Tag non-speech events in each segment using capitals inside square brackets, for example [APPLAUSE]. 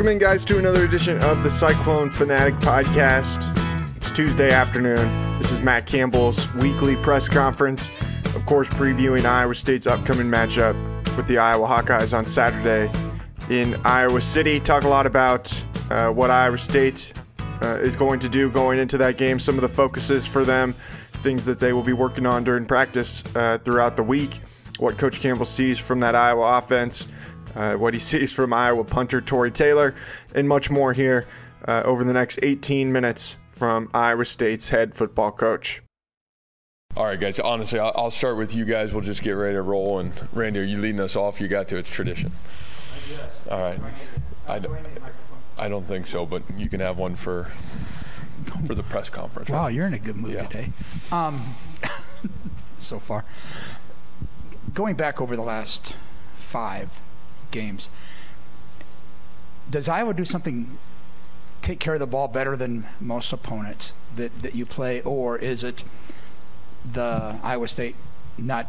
Welcome in, guys, to another edition of the Cyclone Fanatic Podcast. It's Tuesday afternoon. This is Matt Campbell's weekly press conference. Of course, previewing Iowa State's upcoming matchup with the Iowa Hawkeyes on Saturday in Iowa City. Talk a lot about uh, what Iowa State uh, is going to do going into that game, some of the focuses for them, things that they will be working on during practice uh, throughout the week, what Coach Campbell sees from that Iowa offense uh, what he sees from Iowa punter Tory Taylor, and much more here uh, over the next 18 minutes from Iowa State's head football coach. All right, guys. Honestly, I'll start with you guys. We'll just get ready to roll. And Randy, are you leading us off? You got to. It's tradition. Yes. All right. I, I don't think so, but you can have one for for the press conference. Wow, you're in a good mood Yeah. today. Um, [LAUGHS] so far, going back over the last five games, does Iowa do something? Take care of the ball better than most opponents that, that you play, or is it the Iowa State not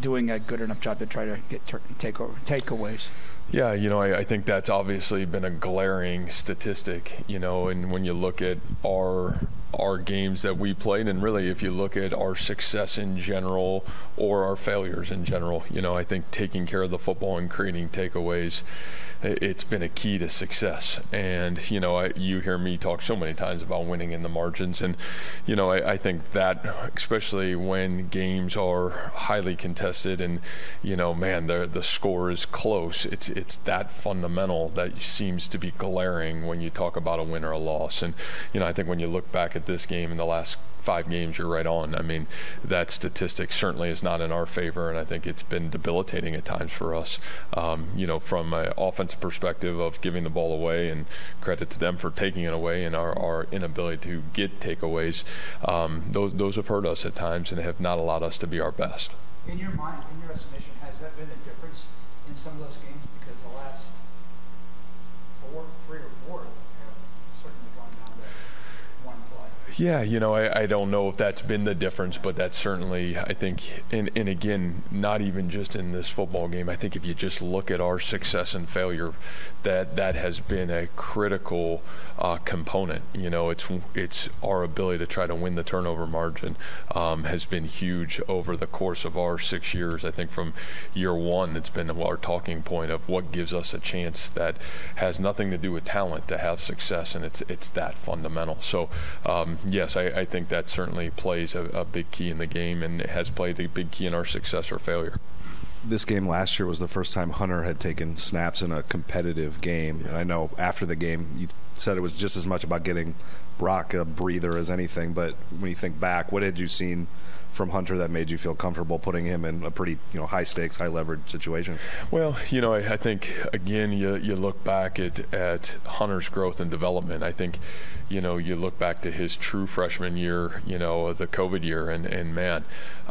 doing a good enough job to try to get tur- take over, takeaways? Yeah, you know, I, I think that's obviously been a glaring statistic, you know, and when you look at our our games that we played, and really if you look at our success in general or our failures in general, you know, I think taking care of the football and creating takeaways it's been a key to success. And you know, I, you hear me talk so many times about winning in the margins, and you know, I, I think that especially when games are highly contested, and you know, man, the the score is close. It's it's that fundamental that seems to be glaring when you talk about a win or a loss. And you know, I think when you look back at this game in the last five games, you're right on. I mean, that statistic certainly is not in our favor, and I think it's been debilitating at times for us. Um, you know, from an offensive perspective of giving the ball away, and credit to them for taking it away, and our, our inability to get takeaways. Um, those those have hurt us at times and have not allowed us to be our best. In your mind, in your estimation, has that been the difference in some of those games? Because the last four, three or four have certainly gone down to one play. Yeah, you know, I, I don't know if that's been the difference, but that's certainly, I think, and, and again, not even just in this football game. I think if you just look at our success and failure, that that has been a critical uh, component. You know, it's it's our ability to try to win the turnover margin um, has been huge over the course of our six years. I think from year one, it's been our talking point of what gives us a chance that has nothing to do with talent to have success, and it's it's that fundamental. So, um, yes, I, I think that certainly plays a, a big key in the game, and has played a big key in our success or failure. this game last year was the first time Hunter had taken snaps in a competitive game. And I know after the game, you said it was just as much about getting Brock a breather as anything. But when you think back, what had you seen from Hunter that made you feel comfortable putting him in a pretty you know high stakes, high leverage situation? Well, you know, I, I think again, you you look back at at Hunter's growth and development. I think, you know, you look back to his true freshman year, you know, the COVID year, and and man,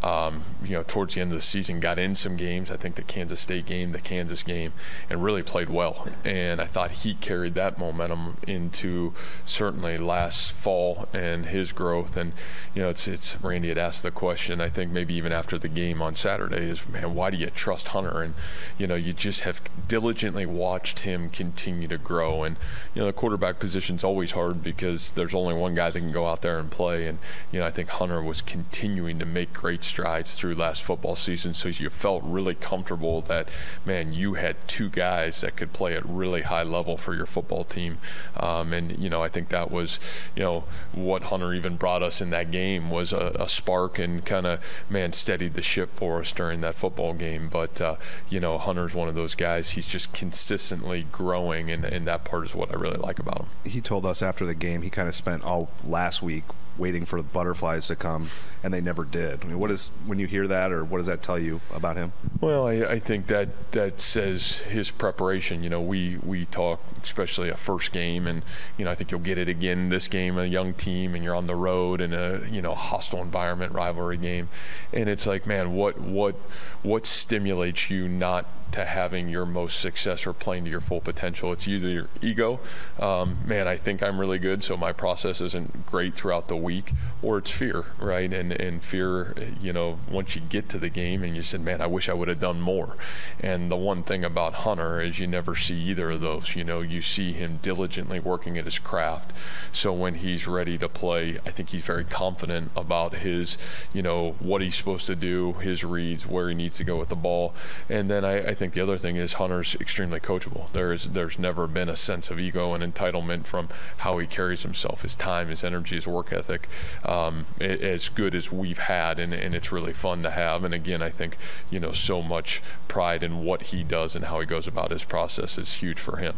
um, you know, towards the end of the season, got in some games. I think the Kansas State game, the Kansas game, and really played well. And I thought he carried that momentum into certainly last fall and his growth. And you know, it's it's Randy had asked the question. I think maybe even after the game on Saturday is, man, why do you trust Hunter? And you know, you just have diligently watched him continue to grow. And you know, the quarterback position's always hard because there's only one guy that can go out there and play. And you know, I think Hunter was continuing to make great strides through last football season. So you felt really comfortable that, man, you had two guys that could play at really high level for your football team. Um, and, you know, I think that was, you know, what Hunter even brought us in that game was a, a spark and kind of, man, steadied the ship for us during that football game. But, uh, you know, Hunter's one of those guys. He's just consistently growing, and, and that part is what I really like about him. He told us after the game he kind of spent all last week waiting for the butterflies to come, and they never did. I mean, what is when you hear that, or what does that tell you about him? Well, I, I think that that says his preparation. You know, we we talk especially a first game, and you know I think you'll get it again this game, a young team, and you're on the road in a you know hostile environment, rivalry game, and it's like, man, what what what stimulates you not to having your most success or playing to your full potential. It's either your ego, um, man, I think I'm really good, so my process isn't great throughout the week, or it's fear, right? And and fear, you know, once you get to the game and you said, man, I wish I would have done more. And the one thing about Hunter is you never see either of those. You know, you see him diligently working at his craft. So when he's ready to play, I think he's very confident about his, you know, what he's supposed to do, his reads, where he needs to go with the ball. And then I, I think the other thing is Hunter's extremely coachable. There is there's never been a sense of ego and entitlement from how he carries himself, his time, his energy, his work ethic, um, as good as we've had, and, and it's really fun to have. And again, I think you know so much pride in what he does and how he goes about his process is huge for him.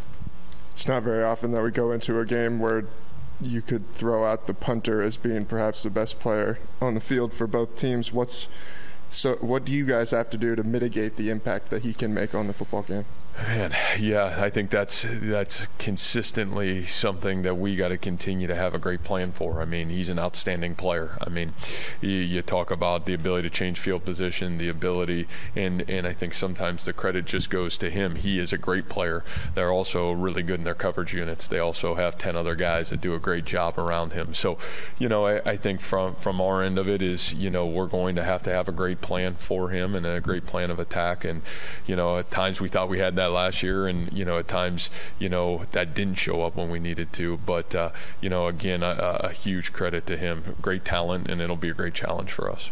It's not very often that we go into a game where you could throw out the punter as being perhaps the best player on the field for both teams. What's so, what do you guys have to do to mitigate the impact that he can make on the football game? Man, yeah, I think that's that's consistently something that we got to continue to have a great plan for. I mean, he's an outstanding player. I mean, you, you, talk about the ability to change field position, the ability, and and I think sometimes the credit just goes to him. He is a great player. They're also really good in their coverage units. They also have ten other guys that do a great job around him. So, you know, I, I think from from our end of it is, you know, we're going to have to have a great plan for him and a great plan of attack. And you know, at times we thought we had that that last year, and you know at times you know that didn't show up when we needed to. But uh, you know again, a, a huge credit to him. Great talent, and it'll be a great challenge for us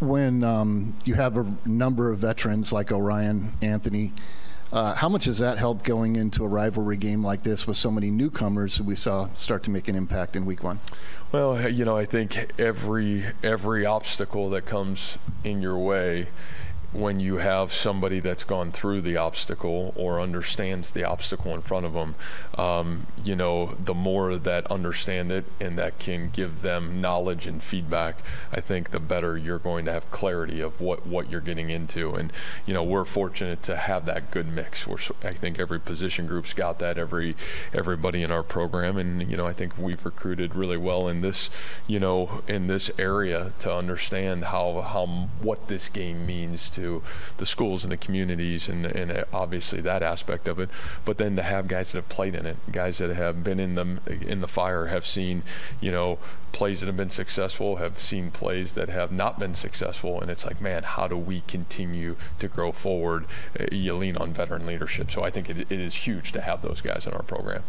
when um, you have a number of veterans like O'Rien, Anthony, uh, how much does that help going into a rivalry game like this with so many newcomers we saw start to make an impact in week one? Well, you know, I think every every obstacle that comes in your way when you have somebody that's gone through the obstacle or understands the obstacle in front of them, um, you know, the more that understand it and that can give them knowledge and feedback, I think the better you're going to have clarity of what, what you're getting into. And, you know, we're fortunate to have that good mix. We're, I think every position group's got that, every everybody in our program. And, you know, I think we've recruited really well in this, you know, in this area to understand how, how what this game means to to the schools and the communities and, and obviously that aspect of it. But then to have guys that have played in it, guys that have been in the in the fire, have seen you know plays that have been successful, have seen plays that have not been successful, and it's like, man, how do we continue to grow forward? You lean on veteran leadership, so I think it, it is huge to have those guys in our program.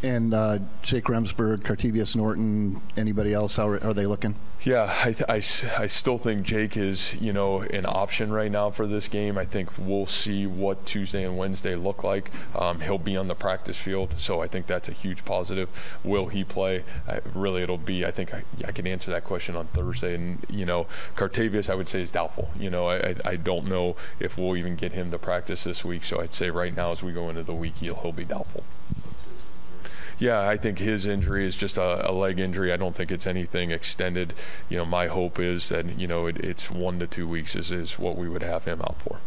And uh, Jake Remsburg, Cartevious Norton, anybody else? How are, they looking? Yeah, I, I, I, still think Jake is, you know, an option right now for this game. I think we'll see what Tuesday and Wednesday look like. Um, he'll be on the practice field, so I think that's a huge positive. Will he play? I, really, it'll be. I think I, I, can answer that question on Thursday. And you know, Cartevious, I would say is doubtful. You know, I, I don't know if we'll even get him to practice this week. So I'd say right now, as we go into the week, he'll, he'll be doubtful. Yeah, I think his injury is just a, a, leg injury. I don't think it's anything extended. You know, my hope is that you know it, it's one to two weeks is, is what we would have him out for.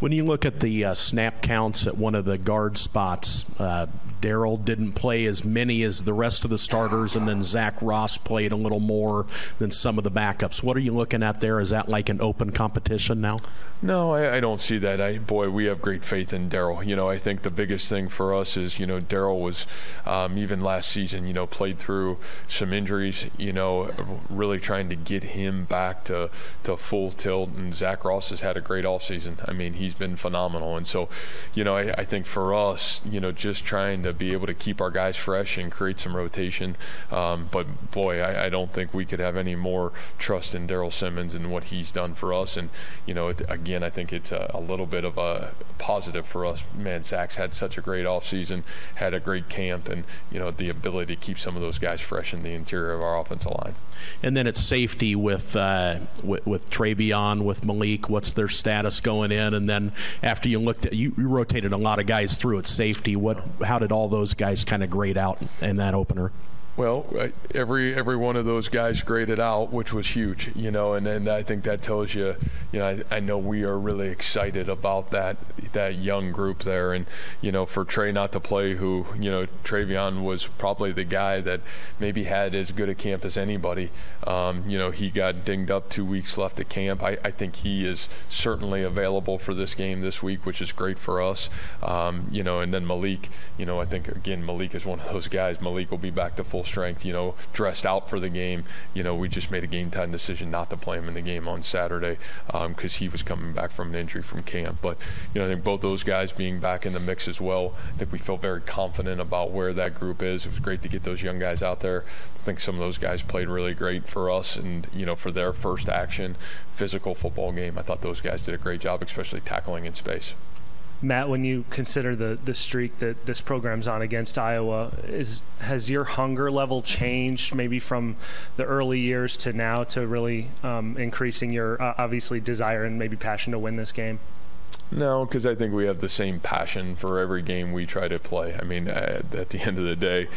When you look at the uh, snap counts at one of the guard spots, uh, Daryl didn't play as many as the rest of the starters, and then Zach Ross played a little more than some of the backups. What are you looking at there? Is that like an open competition now? No, I, I don't see that. I, boy, we have great faith in Daryl. You know, I think the biggest thing for us is, you know, Daryl was um, even last season, you know, played through some injuries. You know, really trying to get him back to to full tilt. And Zach Ross has had a great offseason. I mean, he's been phenomenal. And so, you know, I, I think for us, you know, just trying to be able to keep our guys fresh and create some rotation. Um, but boy, I, I, don't think we could have any more trust in Daryl Simmons and what he's done for us. And you know, it, again, I think it's a, a, little bit of a positive for us. Man, Zach's had such a great offseason, had a great camp, and you know, the ability to keep some of those guys fresh in the interior of our offensive line. And then it's safety with uh, with, with Travion, with Malik. What's their status going in? And then after you looked at you, you rotated a lot of guys through at safety. What? How did all those guys kind of grayed out in that opener? Well, every every one of those guys graded out, which was huge, you know, and, and I think that tells you, you know, I, I know we are really excited about that that young group there, and you know, for Trey not to play, who you know, Travion was probably the guy that maybe had as good a camp as anybody. Um, you know, he got dinged up two weeks left at camp. I, I, think he is certainly available for this game this week, which is great for us. Um, you know, and then Malik, you know, I think again Malik is one of those guys. Malik will be back to full strength, you know, dressed out for the game. You know, we just made a game time decision not to play him in the game on Saturday because um, he was coming back from an injury from camp. But, you know, I think both those guys being back in the mix as well, I think we feel very confident about where that group is. It was great to get those young guys out there. I think some of those guys played really great for us and, you know, for their first action, physical football game. I thought those guys did a great job, especially tackling in space. Matt, when you consider the, the streak that this program's on against Iowa, is has your hunger level changed maybe from the early years to now to really um, increasing your uh, obviously desire and maybe passion to win this game? No, because I think we have the same passion for every game we try to play. I mean, at, at, the [LAUGHS] end of the day,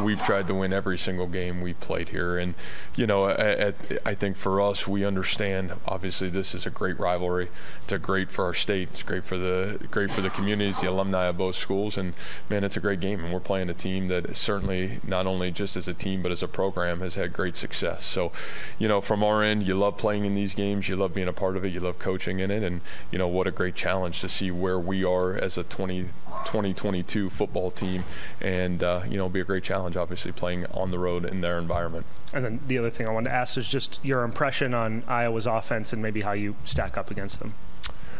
we've tried to win every single game we played here. And, you know, I think for us, we understand, obviously, this is a great rivalry. It's a great for our state. It's great for the great for the communities, the alumni of both schools. And, man, it's a great game. And we're playing a team that certainly, not only just as a team, but as a program, has had great success. So, you know, from our end, you love playing in these games. You love being a part of it. You love coaching in it. And, you know, what a great challenge challenge to see where we are as a 20, 2022 football team, and uh, you know, be a great challenge. Obviously, playing on the road in their environment. And then the other thing I wanted to ask is just your impression on Iowa's offense and maybe how you stack up against them.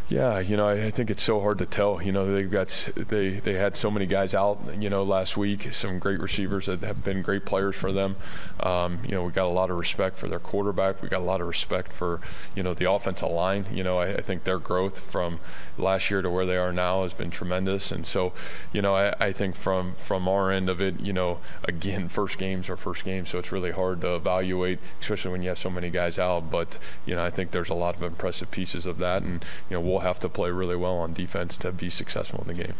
Yeah, you know, I, think it's so hard to tell. You know, they've got they they had so many guys out. You know, last week, some great receivers that have been great players for them. Um, you know, we got a lot of respect for their quarterback. We got a lot of respect for you know the offensive line. You know, I, I think their growth from last year to where they are now has been tremendous. And so, you know, I, I think from from our end of it, you know, again, [LAUGHS] first games are first games, so it's really hard to evaluate, especially when you have so many guys out. But you know, I think there's a lot of impressive pieces of that, and you know, we'll have to play really well on defense to be successful in the game.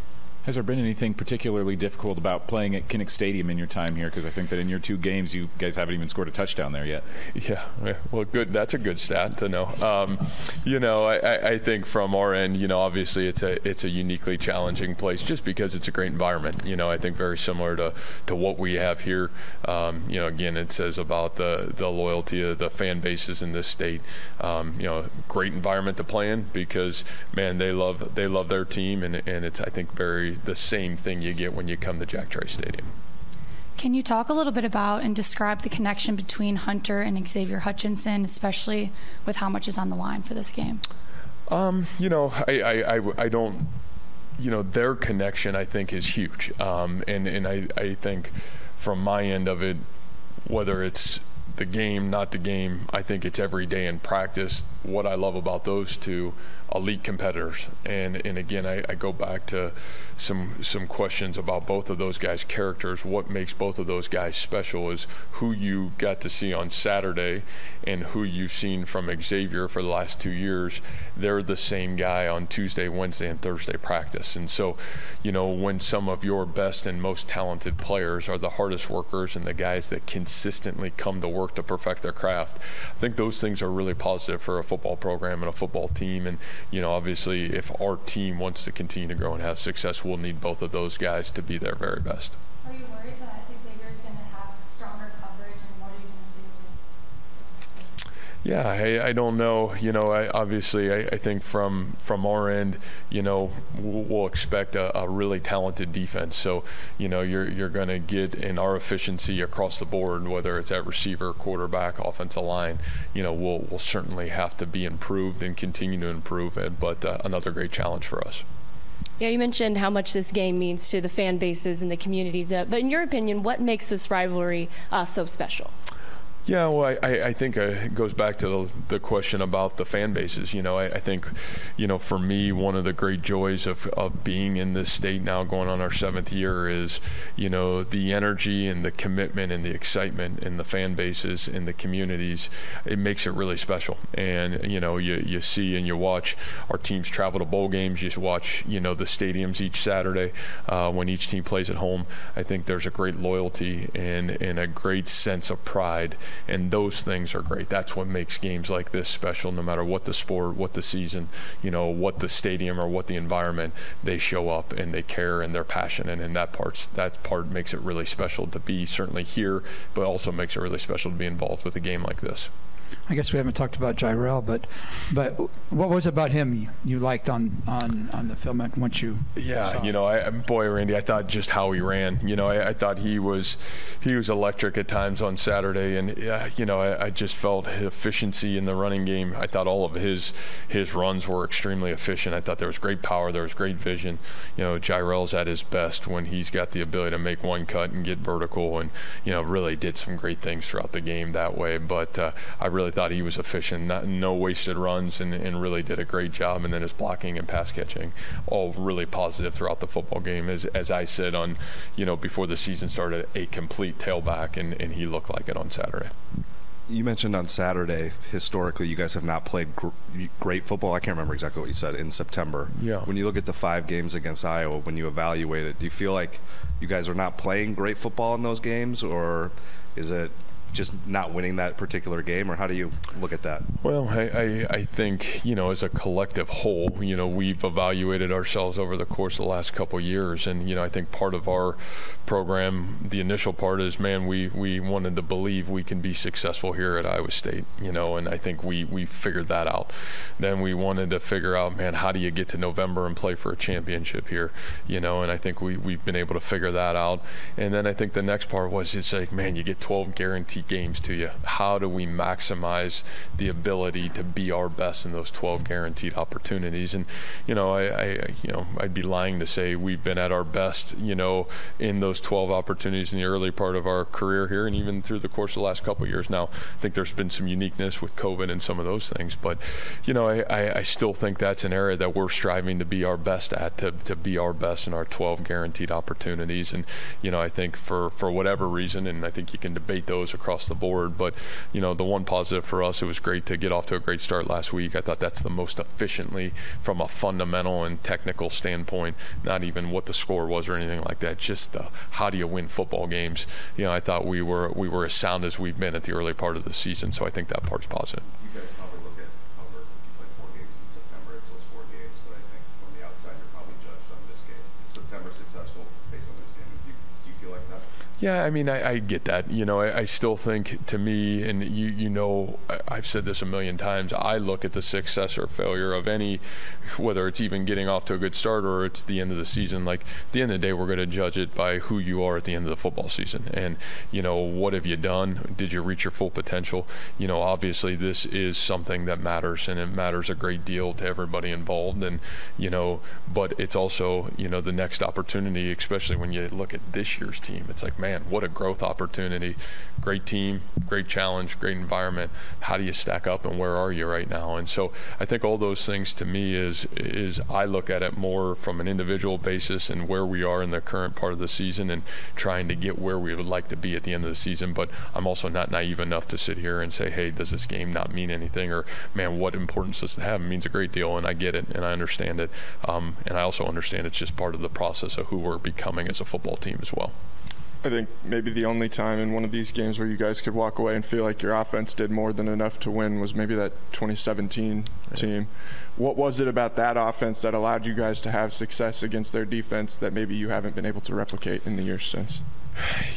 Has there been anything particularly difficult about playing at Kinnick Stadium in your time here? Because I think that in your two games, you guys haven't even scored a touchdown there yet. Yeah, well, good. That's a good stat to know. Um, you know, I, I, think from our end, you know, obviously it's a it's a uniquely challenging place just because it's a great environment. You know, I think very similar to, to what we have here. Um, you know, again, it says about the the loyalty of the fan bases in this state. Um, you know, great environment to play in because man, they love they love their team and and it's I think very the same thing you get when you come to Jack Trice Stadium. Can you talk a little bit about and describe the connection between Hunter and Xavier Hutchinson, especially with how much is on the line for this game? Um, you know, I, I, I, I, don't, you know, their connection I think is huge. Um, and, and I, I think from my end of it, whether it's the game, not the game. I think it's every day in practice. What I love about those two elite competitors. And and again, I, I, go back to some some questions about both of those guys' characters. What makes both of those guys special is who you got to see on Saturday and who you've seen from Xavier for the last two years. They're the same guy on Tuesday, Wednesday, and Thursday practice. And so, you know, when some of your best and most talented players are the hardest workers and the guys that consistently come to work to perfect their craft, I think those things are really positive for a football program and a football team. And you know, obviously, if our team wants to continue to grow and have success, we'll need both of those guys to be their very best. Are you worried that Xavier's going to have stronger coverage, and what are you going to do? Yeah, I, I don't know. You know, I, obviously, I, I think from from our end, you know, we'll, we'll expect a, a, really talented defense. So, you know, you're you're going to get in our efficiency across the board, whether it's at receiver, quarterback, offensive line. You know, we'll we'll certainly have to be improved and continue to improve it. But uh, another great challenge for us. Yeah, you mentioned how much this game means to the fan bases and the communities. Uh, but in your opinion, what makes this rivalry uh, so special? Yeah, well, I, I think uh, it goes back to the, the, question about the fan bases. You know, I, I, think, you know, for me, one of the great joys of, of being in this state now, going on our seventh year, is, you know, the energy and the commitment and the excitement in the fan bases in the communities. It makes it really special. And, you know, you, you see and you watch our teams travel to bowl games. You watch, you know, the stadiums each Saturday uh, when each team plays at home. I think there's a great loyalty and, and a great sense of pride and those things are great. That's what makes games like this special. No matter what the sport, what the season, you know, what the stadium or what the environment, they show up and they care and they're passionate, and that part's that part makes it really special to be certainly here, but also makes it really special to be involved with a game like this. I guess we haven't talked about Jirehl, but but what was about him you liked on on, on the film once you? Yeah, you know, I, boy, Randy, I thought just how he ran. You know, I, I thought he was he was electric at times on Saturday, and uh, you know, I, I, just felt efficiency in the running game. I thought all of his his runs were extremely efficient. I thought there was great power, there was great vision. You know, Jirehl's at his best when he's got the ability to make one cut and get vertical, and you know, really did some great things throughout the game that way. But uh, I really thought he was efficient, not, no wasted runs, and, and really did a great job. And then his blocking and pass catching, all really positive throughout the football game. As, as I said on, you know, before the season started, a complete tailback, and, and he looked like it on Saturday. You mentioned on Saturday, historically, you guys have not played gr- great football. I can't remember exactly what you said in September. Yeah. When you look at the five games against Iowa, when you evaluate it, do you feel like you guys are not playing great football in those games, or is it just not winning that particular game, or how do you look at that? Well, I, I, I, think, you know, as a collective whole, you know, we've evaluated ourselves over the course of the last couple years. And, you know, I think part of our program, the initial part is, man, we, we wanted to believe we can be successful here at Iowa State, you know, and I think we, we figured that out. Then we wanted to figure out, man, how do you get to November and play for a championship here, you know, and I think we, we've been able to figure that out. And then I think the next part was, it's like, man, you get 12 guaranteed games to you. How do we maximize the ability to be our best in those 12 guaranteed opportunities? And you know, I, I you know, I'd be lying to say we've been at our best, you know, in those 12 opportunities in the early part of our career here, and even through the course of the last couple years. Now, I think there's been some uniqueness with COVID and some of those things, but you know, I, I, I still think that's an area that we're striving to be our best at, to, to be our best in our 12 guaranteed opportunities. And you know, I think for for whatever reason, and I think you can debate those across across the board. But you know, the one positive for us, it was great to get off to a great start last week. I thought that's the most efficiently from a fundamental and technical standpoint. Not even what the score was or anything like that. Just the, how do you win football games? You know, I thought we were we were as sound as we've been at the early part of the season. So I think that part's positive. Yeah, I mean, I, I get that. You know, I, I, still think to me, and you, you know, I, have said this a million times. I look at the success or failure of any, whether it's even getting off to a good start or it's the end of the season. Like at the end of the day, we're going to judge it by who you are at the end of the football season, and you know, what have you done? Did you reach your full potential? You know, obviously, this is something that matters, and it matters a great deal to everybody involved. And you know, but it's also you know the next opportunity, especially when you look at this year's team. It's like, man man, what a growth opportunity. Great team, great challenge, great environment. How do you stack up and where are you right now? And so I think all those things to me is is I look at it more from an individual basis and where we are in the current part of the season and trying to get where we would like to be at the end of the season. But I'm also not naive enough to sit here and say, hey, does this game not mean anything? Or man, what importance does it have? It means a great deal, and I get it and I understand it. Um, and I also understand it's just part of the process of who we're becoming as a football team as well. I think maybe the only time in one of these games where you guys could walk away and feel like your offense did more than enough to win was maybe that 2017 team. What was it about that offense that allowed you guys to have success against their defense that maybe you haven't been able to replicate in the years since?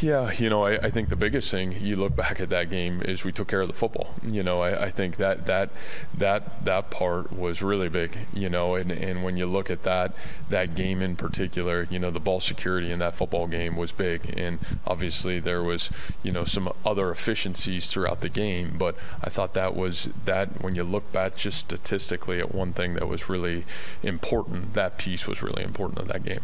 Yeah, you know, I, I, think the biggest thing you look back at that game is we took care of the football. You know, I, I, think that that that that part was really big. You know, and, and when you look at that that game in particular, you know, the ball security in that football game was big, and obviously there was you know some other efficiencies throughout the game. But I thought that was that when you look back just statistically at one thing that was really important, that piece was really important of that game.